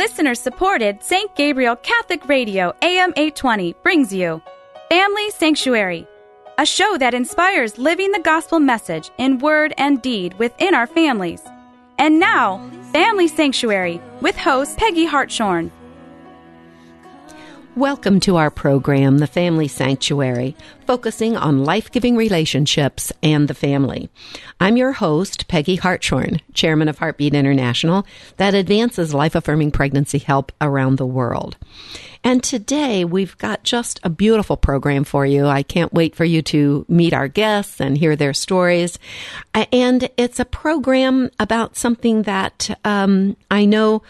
Listener supported St. Gabriel Catholic Radio AM 820 brings you Family Sanctuary, a show that inspires living the gospel message in word and deed within our families. And now, Family Sanctuary with host Peggy Hartshorn. Welcome to our program, The Family Sanctuary, focusing on life giving relationships and the family. I'm your host, Peggy Hartshorn, chairman of Heartbeat International, that advances life affirming pregnancy help around the world. And today we've got just a beautiful program for you. I can't wait for you to meet our guests and hear their stories. And it's a program about something that um, I know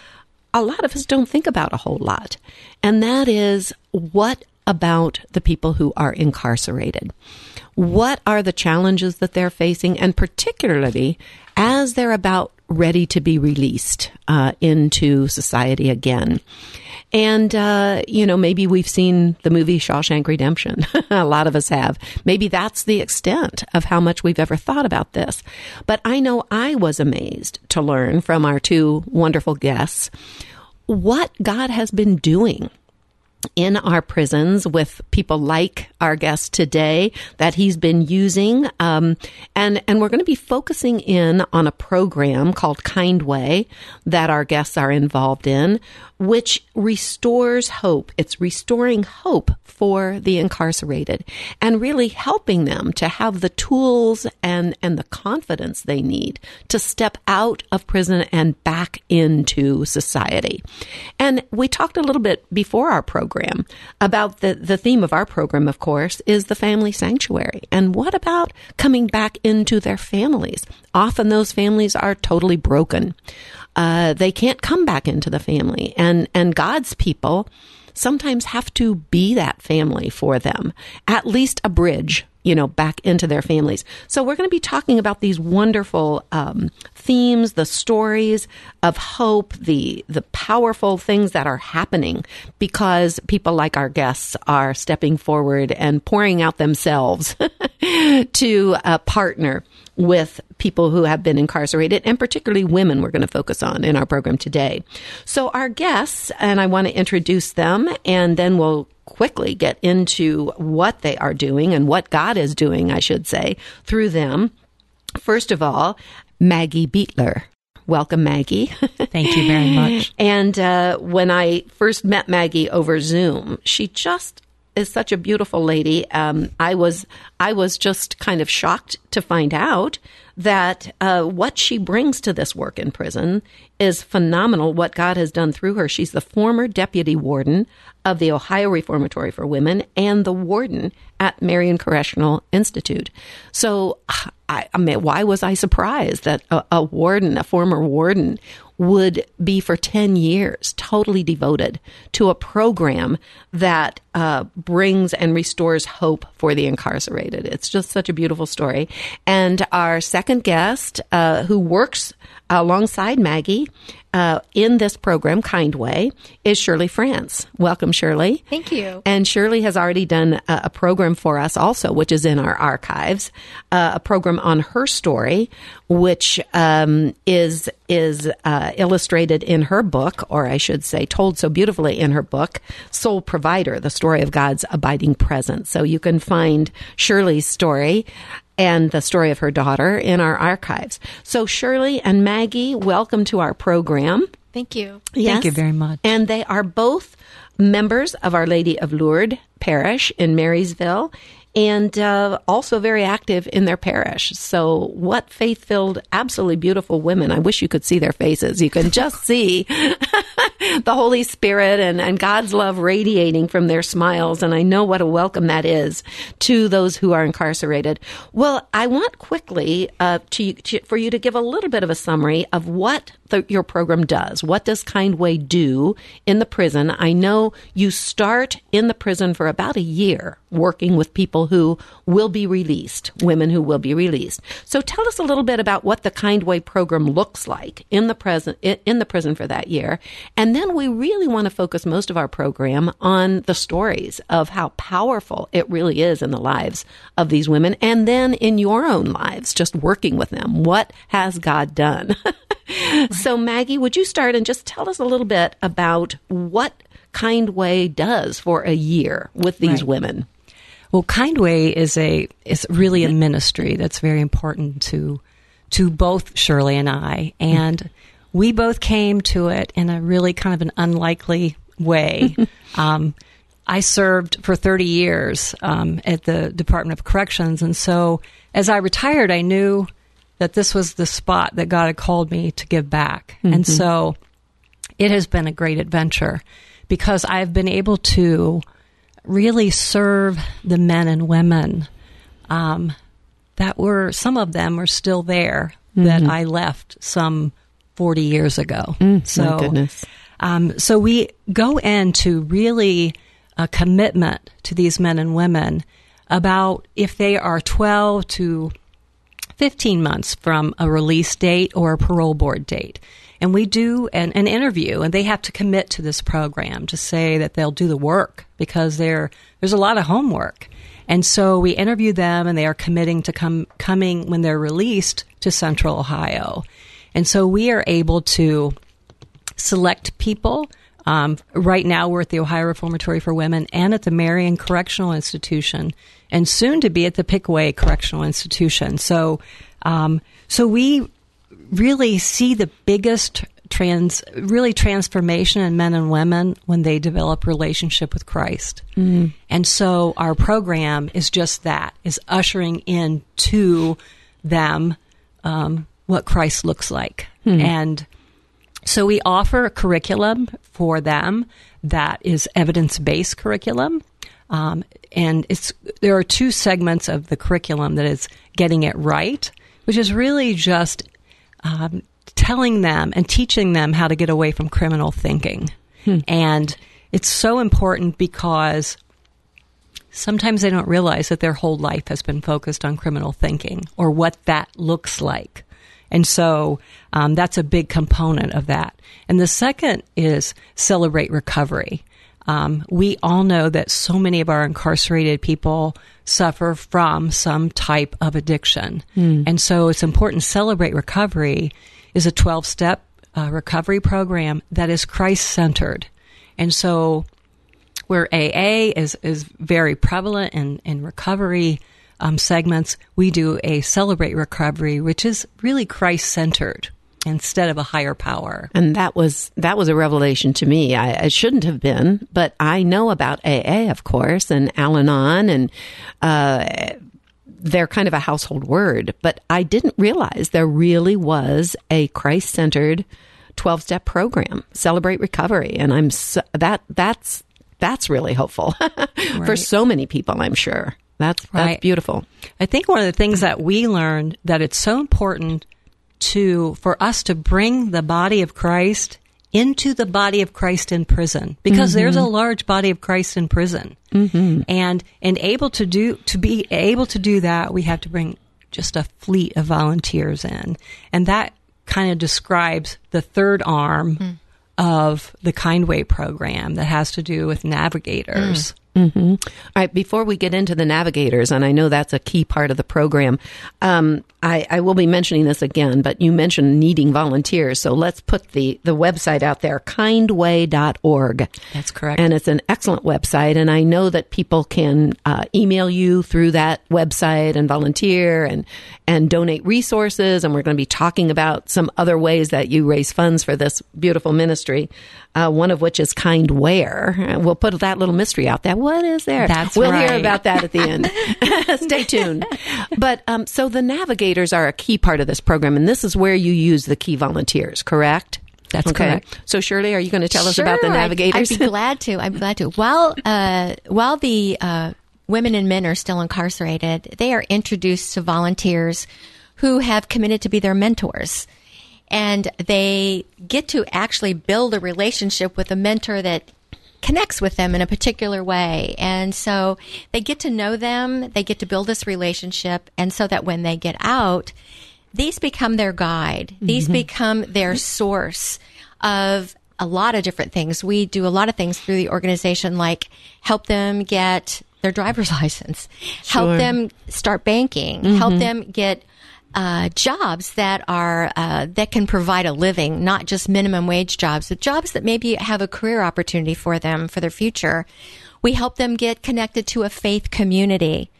a lot of us don't think about a whole lot. And that is what about the people who are incarcerated? What are the challenges that they're facing? And particularly as they're about ready to be released uh, into society again. And, uh, you know, maybe we've seen the movie Shawshank Redemption. a lot of us have. Maybe that's the extent of how much we've ever thought about this. But I know I was amazed to learn from our two wonderful guests what God has been doing in our prisons with people like our guest today that he's been using. Um, and, and we're going to be focusing in on a program called Kind Way that our guests are involved in, which restores hope. It's restoring hope for the incarcerated and really helping them to have the tools and, and the confidence they need to step out of prison and back into society. And we talked a little bit before our program about the, the theme of our program, of course, is the family sanctuary. And what about coming back into their families? Often those families are totally broken. Uh, they can't come back into the family and, and God's people sometimes have to be that family for them, at least a bridge, you know, back into their families. So we're going to be talking about these wonderful um, themes, the stories of hope, the the powerful things that are happening because people like our guests are stepping forward and pouring out themselves to a partner with people who have been incarcerated and particularly women we're going to focus on in our program today. So our guests, and I want to introduce them and then we'll quickly get into what they are doing and what God is doing, I should say, through them. First of all, Maggie Beightler. Welcome, Maggie. Thank you very much. and uh, when I first met Maggie over Zoom, she just is such a beautiful lady. Um, I was I was just kind of shocked to find out that uh, what she brings to this work in prison is phenomenal. What God has done through her. She's the former deputy warden of the Ohio Reformatory for Women and the warden at Marion Correctional Institute. So, I, I mean, why was I surprised that a, a warden, a former warden, would be for 10 years totally devoted to a program that uh, brings and restores hope for the incarcerated. It's just such a beautiful story. And our second guest, uh, who works alongside Maggie uh, in this program, Kind Way, is Shirley France. Welcome, Shirley. Thank you. And Shirley has already done a, a program for us also, which is in our archives, uh, a program on her story, which um, is is uh, illustrated in her book, or I should say, told so beautifully in her book, Soul Provider: The Story of God's Abiding Presence. So you can find Shirley's story and the story of her daughter in our archives. So, Shirley and Maggie, welcome to our program. Thank you. Yes. Thank you very much. And they are both members of Our Lady of Lourdes Parish in Marysville and uh, also very active in their parish. So, what faith filled, absolutely beautiful women. I wish you could see their faces. You can just see the Holy Spirit and, and God's love radiating from their smiles. And I know what a welcome that is to those who are incarcerated. Well, I want quickly uh, to, to, for you to give a little bit of a summary of what the, your program does. What does Kind Way do in the prison? I know you start in the prison for about a year working with people people who will be released, women who will be released. So tell us a little bit about what the Kind Way program looks like in the present in the prison for that year, and then we really want to focus most of our program on the stories of how powerful it really is in the lives of these women, and then in your own lives, just working with them. What has God done? So, Maggie, would you start and just tell us a little bit about what Kind Way does for a year with these Right. women? Well, Kind Way is a is really a ministry that's very important to to both Shirley and I, and we both came to it in a really kind of an unlikely way. um, I served for 30 years um, at the Department of Corrections, and so as I retired, I knew that this was the spot that God had called me to give back, and so it has been a great adventure because I've been able to really serve the men and women um, that were some of them are still there that I left some 40 years ago. so My goodness. um, so we go into really a commitment to these men and women about if they are 12 to 15 months from a release date or a parole board date. And we do an, an interview, and they have to commit to this program to say that they'll do the work because there there's a lot of homework. And so we interview them, and they are committing to come coming when they're released to Central Ohio. And so we are able to select people. Um, right now, we're at the Ohio Reformatory for Women and at the Marion Correctional Institution, and soon to be at the Pickaway Correctional Institution. So, um, so we really see the biggest trans, really transformation in men and women when they develop relationship with Christ. And so our program is just that: is ushering in to them um, what Christ looks like, and so we offer a curriculum for them that is evidence-based curriculum. Um, and it's there are two segments of the curriculum that is getting it right, which is really just um, telling them and teaching them how to get away from criminal thinking. And it's so important because sometimes they don't realize that their whole life has been focused on criminal thinking or what that looks like. And so um, that's a big component of that. And the second is celebrate recovery. Um, we all know that so many of our incarcerated people suffer from some type of addiction. And so it's important. Celebrate Recovery is a 12 step uh, recovery program that is Christ centered. And so where AA is, is very prevalent in, in recovery um, segments, we do a celebrate recovery, which is really Christ centered instead of a higher power. And that was that was a revelation to me. I, it shouldn't have been, but I know about AA, of course, and Al-Anon, and uh, they're kind of a household word. But I didn't realize there really was a Christ-centered twelve-step program, Celebrate Recovery, and I'm so, that that's that's really hopeful for so many people. I'm sure that's that's Right. beautiful. I think one of the things that we learned that it's so important to for us to bring the body of Christ into the body of Christ in prison. Because there's mm-hmm. a large body of Christ in prison, mm-hmm. and and able to do to be able to do that, we have to bring just a fleet of volunteers in, and that kind of describes the third arm mm. of the Kind Way program that has to do with navigators. Mm. All right, before we get into the navigators, and I know that's a key part of the program, um, I, I will be mentioning this again, but you mentioned needing volunteers. So let's put the, the website out there, kindway.org. That's correct. And it's an excellent website. And I know that people can uh, email you through that website and volunteer and, and donate resources. And we're going to be talking about some other ways that you raise funds for this beautiful ministry. Uh, one of which is Kindware. We'll put that little mystery out there. What is there? That's we'll hear about that at the end. Stay tuned. But um, so the navigators are a key part of this program, and this is where you use the key volunteers, correct? That's correct. So Shirley, are you going to tell us about the Sure, I'd- navigators? I'd, be glad to. I'd be glad to. While uh, while the uh, women and men are still incarcerated, they are introduced to volunteers who have committed to be their mentors, and they get to actually build a relationship with a mentor that connects with them in a particular way. And so they get to know them, they get to build this relationship, and so that when they get out, these become their guide. These Mm-hmm. become their source of a lot of different things. We do a lot of things through the organization, like help them get their driver's license, Sure. help them start banking, help them get uh, jobs that are uh, that can provide a living, not just minimum wage jobs, but jobs that maybe have a career opportunity for them for their future. We help them get connected to a faith community.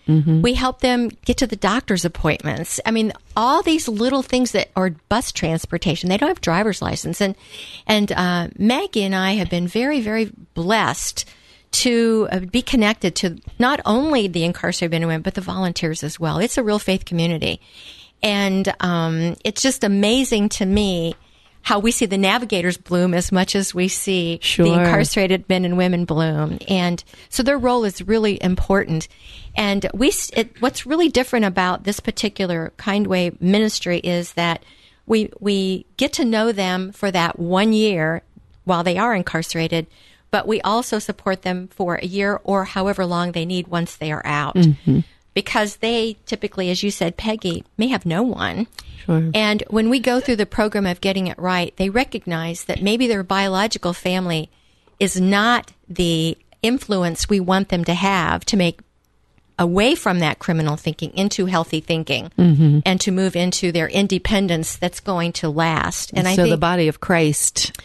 We help them get to the doctor's appointments. I mean, all these little things that are bus transportation. They don't have driver's license, and and uh, Maggie and I have been very very blessed to uh, be connected to not only the incarcerated men and women, but the volunteers as well. It's a real faith community. And um, it's just amazing to me how we see the navigators bloom as much as we see Sure. the incarcerated men and women bloom. And so their role is really important. And we, it, what's really different about this particular Kindway ministry is that we, we get to know them for that one year while they are incarcerated, but we also support them for a year or however long they need once they are out. Because they typically, as you said, Peggy, may have no one. Sure. And when we go through the program of getting it right, they recognize that maybe their biological family is not the influence we want them to have to make away from that criminal thinking into healthy thinking mm-hmm. and to move into their independence that's going to last. And I so the body of Christ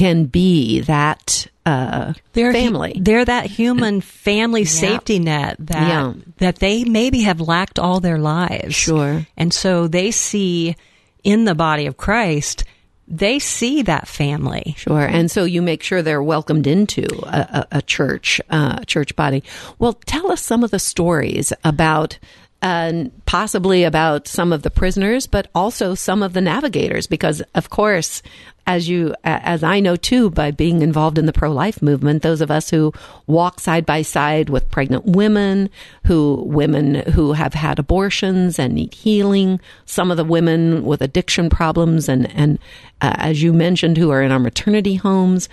can be that uh, They're hu- family. they're that human family safety net that Yeah. that they maybe have lacked all their lives. Sure. And so they see in the body of Christ, they see that family. Sure. And so you make sure they're welcomed into a, a, a church, uh, church body. Well, tell us some of the stories about, uh, possibly about some of the prisoners, but also some of the navigators, because of course, as you, as I know too, by being involved in the pro-life movement, those of us who walk side by side with pregnant women, who, women who have had abortions and need healing, some of the women with addiction problems and, and, uh, as you mentioned, who are in our maternity homes.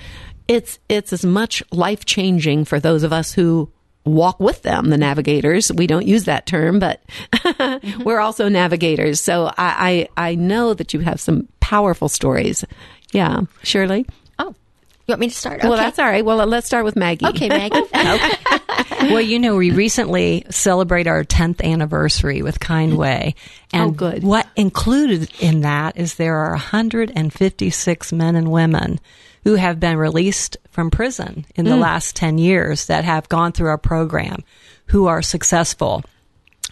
It's, it's as much life changing for those of us who walk with them, the navigators. We don't use that term, but we're also navigators. So I, I, I know that you have some powerful stories. Yeah. Shirley? oh, you want me to start? Well, that's all right. Well, let's start with Maggie. Okay, Maggie. okay. well, you know, we recently celebrate our 10th anniversary with Kind Way. Oh, and Oh, good. what included in that is there are 156 men and women who have been released from prison in the mm. last 10 years that have gone through our program who are successful.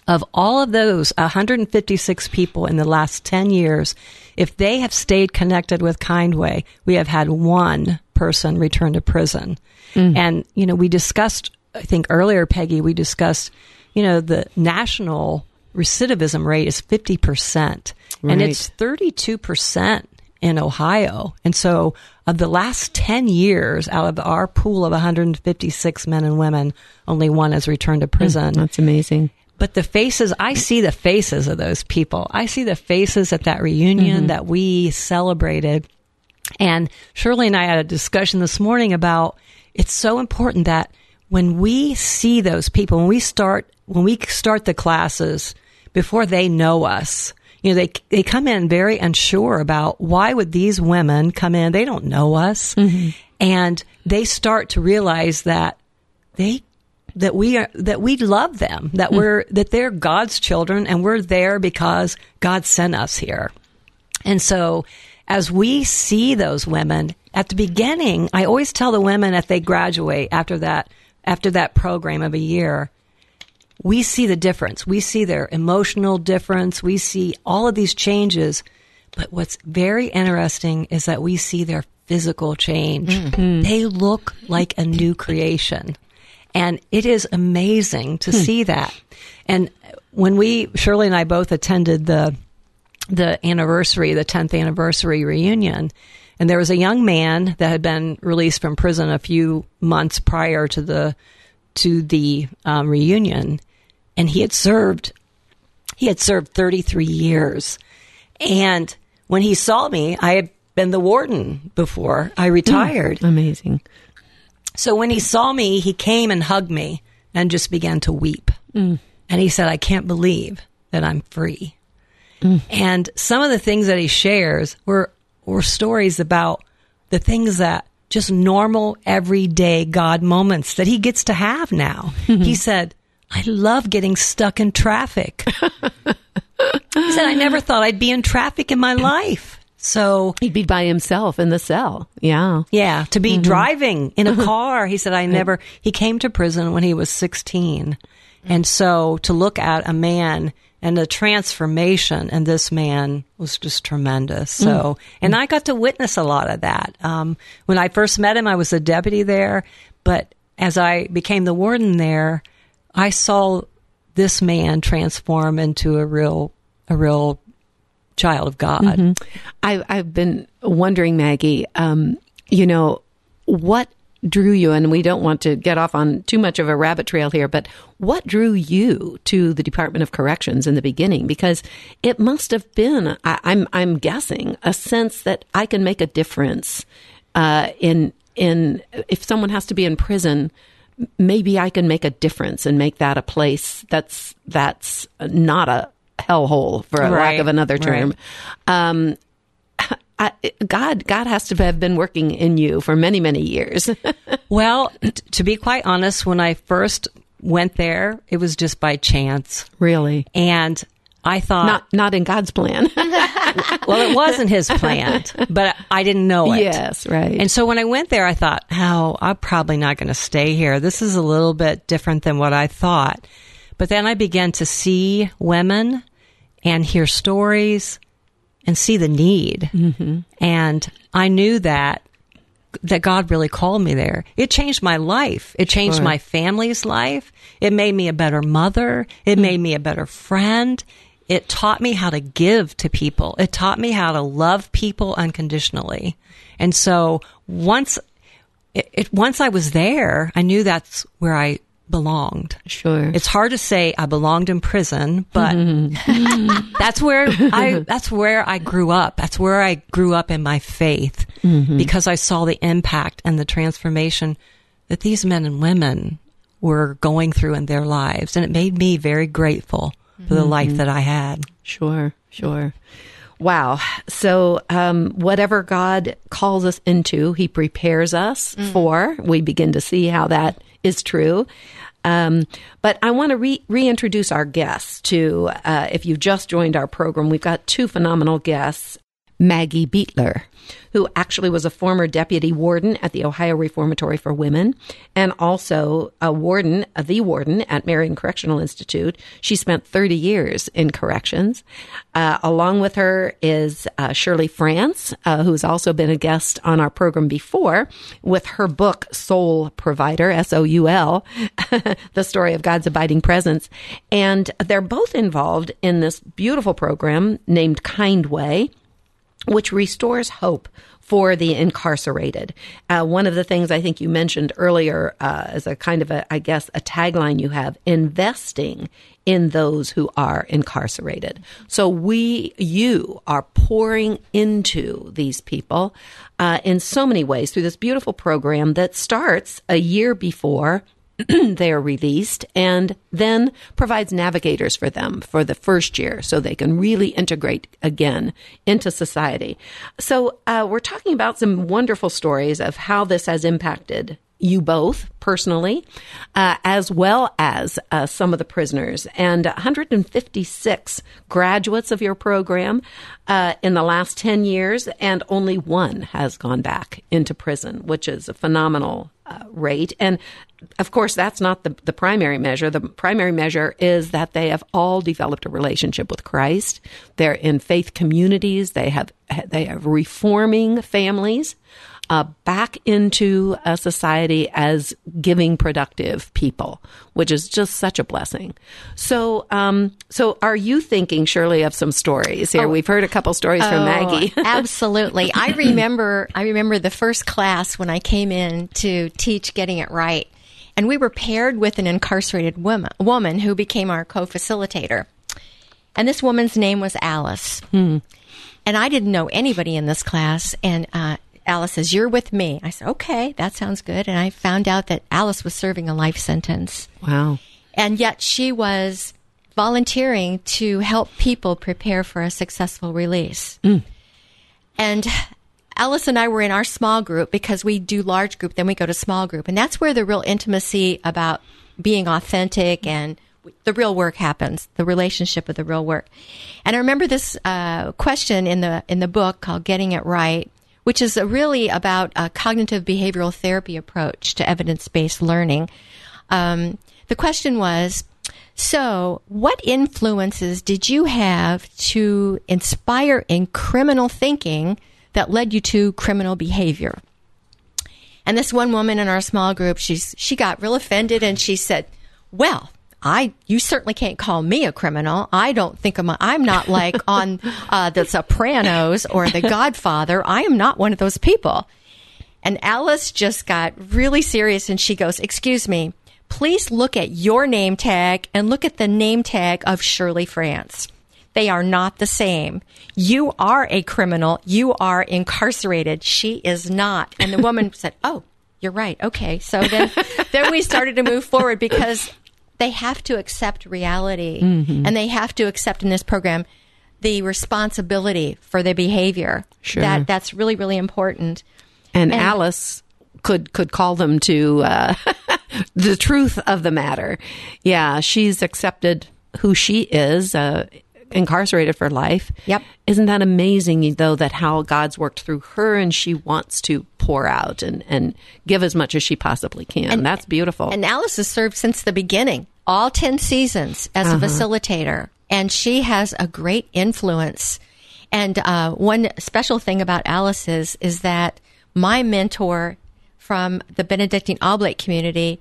Of all of those 156 people in the last 10 years, if they have stayed connected with Kindway, we have had one person return to prison. Mm. And, you know, we discussed, I think earlier, Peggy, we discussed, you know, the national recidivism rate is 50%. And it's 32% in Ohio. And so, of the last 10 years, out of our pool of 156 men and women, only one has returned to hmm, prison. That's amazing. But the faces, I see the faces of those people. I see the faces at that reunion mm-hmm. that we celebrated. And Shirley and I had a discussion this morning about it's so important that when we see those people, when we start, when we start the classes before they know us, you know, they, they come in very unsure about why would these women come in? They don't know us. Mm-hmm. And they start to realize that they that we are that we love them that mm. we're that they're God's children and we're there because God sent us here. And so as we see those women at the beginning, I always tell the women as they graduate after that after that program of a year, we see the difference. We see their emotional difference. We see all of these changes. But what's very interesting is that we see their physical change. They look like a new creation. And it is amazing to see that. And when we, Shirley and I both attended the, the anniversary, the 10th anniversary reunion, and there was a young man that had been released from prison a few months prior to the, to the um, reunion. And he had served, he had served 33 years. And when he saw me, I had been the warden before I mm, retired. Amazing. So when he saw me, he came and hugged me and just began to weep. Mm. And he said, I can't believe that I'm free. Mm. And some of the things that he shares were, were stories about the things that just normal, everyday God moments that he gets to have now. he said, I love getting stuck in traffic. he said, I never thought I'd be in traffic in my life. So He'd be by himself in the cell. Yeah. yeah, to be driving in a car. He said, I never, he came to prison when he was 16. And so to look at a man and the transformation in this man was just tremendous. So, and I got to witness a lot of that. Um, when I first met him, I was a deputy there, but as I became the warden there, I saw this man transform into a real, a real child of God. I, I've been wondering, Maggie, um, you know, what drew you, and we don't want to get off on too much of a rabbit trail here, but what drew you to the Department of Corrections in the beginning? Because it must have been, I, I'm, I'm guessing, a sense that I can make a difference uh, in, in if someone has to be in prison. Maybe I can make a difference and make that a place that's that's not a hellhole, for a lack of another term. Um, I, God, God has to have been working in you for many, many years. Well, t- to be quite honest, when I first went there, it was just by chance. really, And I thought, not not in God's plan. well, it wasn't his plan, but I didn't know it. yes, right. And so when I went there, I thought, oh, I'm probably not going to stay here. This is a little bit different than what I thought. But then I began to see women and hear stories and see the need. Mm-hmm. And I knew that that God really called me there. It changed my life. It changed Sure. my family's life. It made me a better mother. It made mm. me a better friend. It taught me how to give to people. It taught me how to love people unconditionally. And so once it, it once I was there, I knew that's where I belonged. sure. It's hard to say I belonged in prison, but mm-hmm. that's where I that's where I grew up. That's where I grew up in my faith mm-hmm. because I saw the impact and the transformation that these men and women were going through in their lives and it made me very grateful for the life that I had. Sure, sure. Wow. So, um, whatever God calls us into, He prepares us for. We begin to see how that is true. Um, but I want to re- reintroduce our guests to, uh, if you've just joined our program, we've got two phenomenal guests. Maggie Beightler, who actually was a former deputy warden at the Ohio Reformatory for Women and also a warden, uh, the warden at Marion Correctional Institute. She spent 30 years in corrections. Uh, along with her is uh, Shirley France, uh, who's also been a guest on our program before with her book, Soul Provider, S O U L, The Story of God's Abiding Presence. And they're both involved in this beautiful program named Kind Way which restores hope for the incarcerated. Uh, one of the things I think you mentioned earlier uh, as a kind of a, I guess, a tagline you have, investing in those who are incarcerated. So we, you are pouring into these people uh, in so many ways through this beautiful program that starts a year before they are released and then provides navigators for them for the first year so they can really integrate again into society. So, uh, we're talking about some wonderful stories of how this has impacted you both personally, uh, as well as uh, some of the prisoners. And 156 graduates of your program uh, in the last 10 years, and only one has gone back into prison, which is a phenomenal uh, rate. And of course, that's not the, the primary measure. The primary measure is that they have all developed a relationship with Christ. They're in faith communities. They have they have reforming families uh, back into a society as giving, productive people, which is just such a blessing. So, um, so are you thinking, Shirley, of some stories here? We've heard a couple stories from Maggie. Oh, absolutely. I remember I remember the first class when I came in to teach getting it right. And we were paired with an incarcerated woman, woman who became our co-facilitator. And this woman's name was Alice. And I didn't know anybody in this class and uh, Alice says, You're with me. I said, Okay, that sounds good. And I found out that Alice was serving a life sentence. Wow. And yet she was volunteering to help people prepare for a successful release. And Alice and I were in our small group because we do large group, then we go to small group. And that's where the real intimacy about being authentic and the real work happens, the relationship of the real work. And I remember this uh, question in the in the book called "Getting It Right," which is really about a cognitive behavioral therapy approach to evidence based learning. Um, the question was. So, what influences did you have to inspire in criminal thinking that led you to criminal behavior? And this one woman in our small group, she's she got real offended and she said, "Well, I you certainly can't call me a criminal. I don't think I'm a, I'm not like on uh, the Sopranos or The Godfather. I am not one of those people." And Alice just got really serious and she goes, "Excuse me, please look at your name tag and look at the name tag of Shirley France." They are not the same. You are a criminal. You are incarcerated. She is not. And the woman said, Oh, you're right. Okay. So then, then we started to move forward because they have to accept reality and they have to accept in this program the responsibility for their behavior. Sure. That, that's really, really important. And, Alice could could call them to uh, the truth of the matter. Yeah, she's accepted who she is, uh, incarcerated for life. Yep. Isn't that amazing, though, that how God's worked through her and she wants to pour out and, and give as much as she possibly can. And, That's beautiful. And Alice has served since the beginning, all 10 seasons as a facilitator. And she has a great influence. And uh, one special thing about Alice is, is that my mentor from the Benedictine Oblate community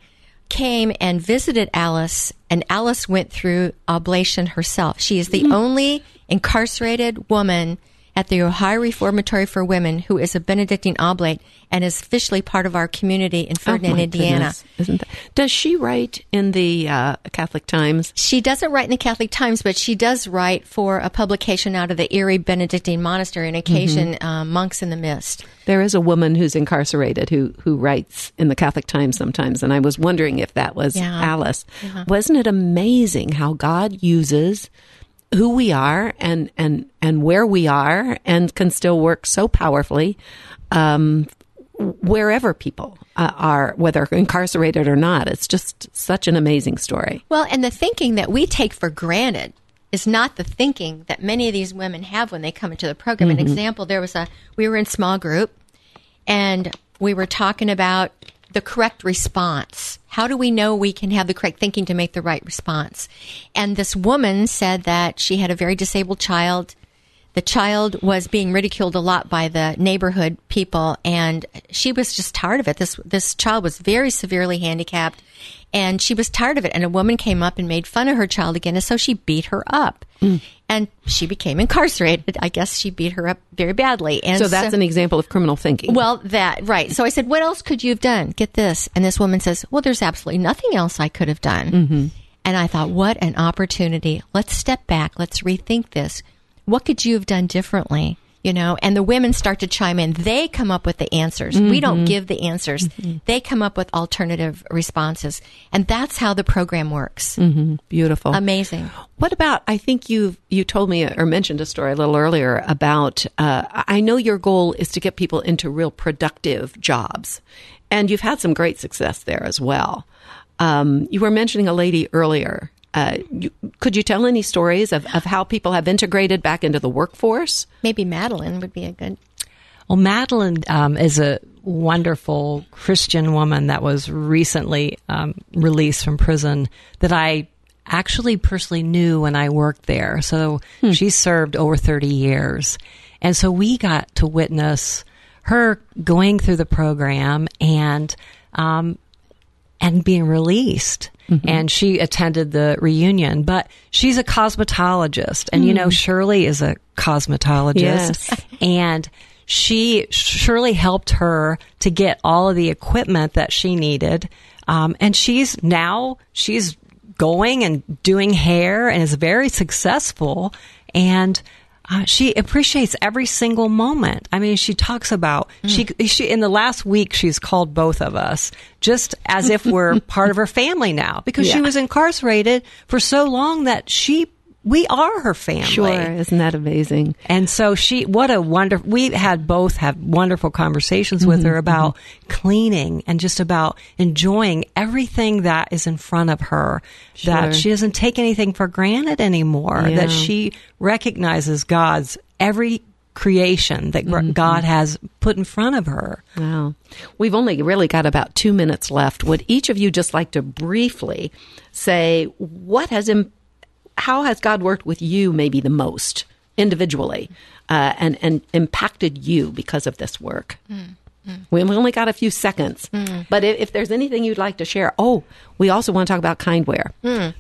came and visited Alice, and Alice went through oblation herself. She is the mm-hmm. only incarcerated woman at the Ohio Reformatory for Women who is a Benedictine Oblate and is officially part of our community in Oh, Ferdinand, my Indiana. goodness. Isn't that, does she write in the uh, Catholic Times? She doesn't write in the Catholic Times, but she does write for a publication out of the Erie Benedictine Monastery, and occasion uh, Monks in the Mist. There is a woman who's incarcerated who who writes in the Catholic Times sometimes, and I was wondering if that was Yeah. Alice. Wasn't it amazing how God uses who we are and and and where we are, and can still work so powerfully um, wherever people uh, are, whether incarcerated or not. It's just such an amazing story. Well, and the thinking that we take for granted is not the thinking that many of these women have when they come into the program. An example, there was a we were in small group and we were talking about the correct response. How do we know we can have the correct thinking to make the right response? And this woman said that she had a very disabled child. The child was being ridiculed a lot by the neighborhood people, and she was just tired of it. This this child was very severely handicapped, and she was tired of it. And a woman came up and made fun of her child again, and so she beat her up, mm. and she became incarcerated. I guess she beat her up very badly. And So that's an example of criminal thinking. well, that, right. So I said, what else could you have done? Get this. And this woman says, well, there's absolutely nothing else I could have done. Mm-hmm. And I thought, what an opportunity. Let's step back. Let's rethink this. What could you have done differently? You know, and the women start to chime in. They come up with the answers. We don't give the answers. They come up with alternative responses. And that's how the program works. beautiful. Amazing. What about? I think you you told me or mentioned a story a little earlier about. Uh, I know your goal is to get people into real productive jobs, and you've had some great success there as well. Um, you were mentioning a lady earlier. Uh, you, could you tell any stories of, of how people have integrated back into the workforce? Maybe Madeline would be a good. Well, Madeline um, is a wonderful Christian woman that was recently um, released from prison that I actually personally knew when I worked there. So she served over 30 years. And so we got to witness her going through the program and um, and being released. And she attended the reunion, but she's a cosmetologist. And, you know, Shirley is a cosmetologist. Yes. And she Shirley helped her to get all of the equipment that she needed. Um, and she's now, she's going and doing hair and is very successful. And uh, she appreciates every single moment. I mean, she talks about she she in the last week she's called both of us just as if we're part of her family now because she was incarcerated for so long that she we are her family. Sure, isn't that amazing? And so she, what a wonderful. we had both have wonderful conversations with Mm-hmm, her about cleaning and just about enjoying everything that is in front of her. Sure. That she doesn't take anything for granted anymore. Yeah. That she recognizes God's every creation that Mm-hmm. God has put in front of her. Wow. We've only really got about two minutes left. Would each of you just like to briefly say what has, Im- how has God worked with you maybe the most individually uh, and, and impacted you because of this work? We've only got a few seconds, but if, if there's anything you'd like to share, oh, we also want to talk about kindware.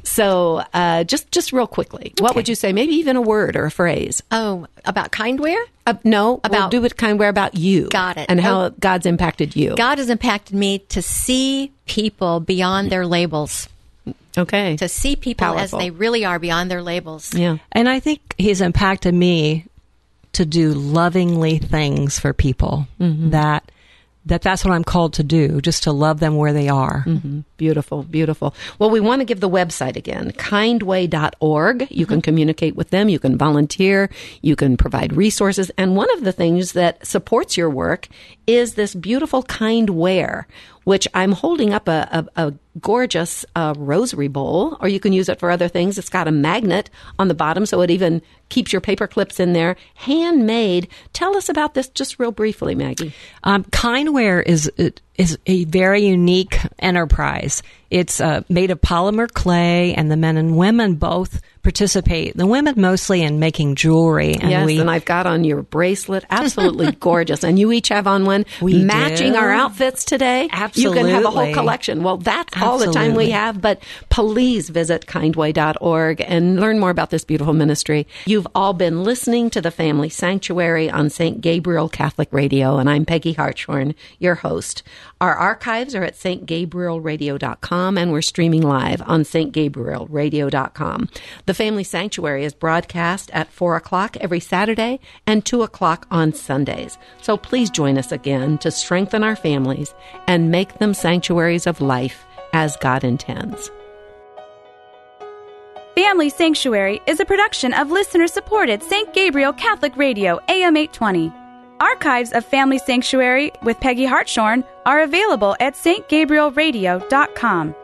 So, uh, just just real quickly, what would you say? Maybe even a word or a phrase. Oh, about kindware? Uh, no, About- we'll do with kindware about you. Got it. And how Oh. God's impacted you. God has impacted me to see people beyond their labels, okay. to see people Powerful. as they really are beyond their labels. Yeah. And I think he's impacted me to do lovingly things for people Mm-hmm. that that that's what I'm called to do, just to love them where they are. Mm-hmm. Beautiful, beautiful. Well, we want to give the website again, kindway.org. You can communicate with them, you can volunteer, you can provide resources. And one of the things that supports your work is this beautiful kindware, which I'm holding up a, a, a gorgeous uh, rosary bowl, or you can use it for other things. It's got a magnet on the bottom, so it even keeps your paper clips in there. Handmade. Tell us about this just real briefly, Maggie. Um, Kindware is is a very unique enterprise. It's uh, made of polymer clay, and the men and women both participate. The women mostly in making jewelry, and yes, we and I've got on your bracelet. Absolutely gorgeous. And you each have on one We matching do. our outfits today. Absolutely, you can have a whole collection. Well, that's all the time we have, but please visit kindway.org and learn more about this beautiful ministry. You've all been listening to the Family Sanctuary on St. Gabriel Catholic Radio, and I'm Peggy Hartshorn, your host. Our archives are at stgabrielradio.com and we're streaming live on stgabrielradio.com. The Family Sanctuary is broadcast at 4 o'clock every Saturday and 2 o'clock on Sundays. So please join us again to strengthen our families and make them sanctuaries of life as God intends. Family Sanctuary is a production of listener supported St. Gabriel Catholic Radio, AM 820. Archives of Family Sanctuary with Peggy Hartshorn are available at stgabrielradio.com.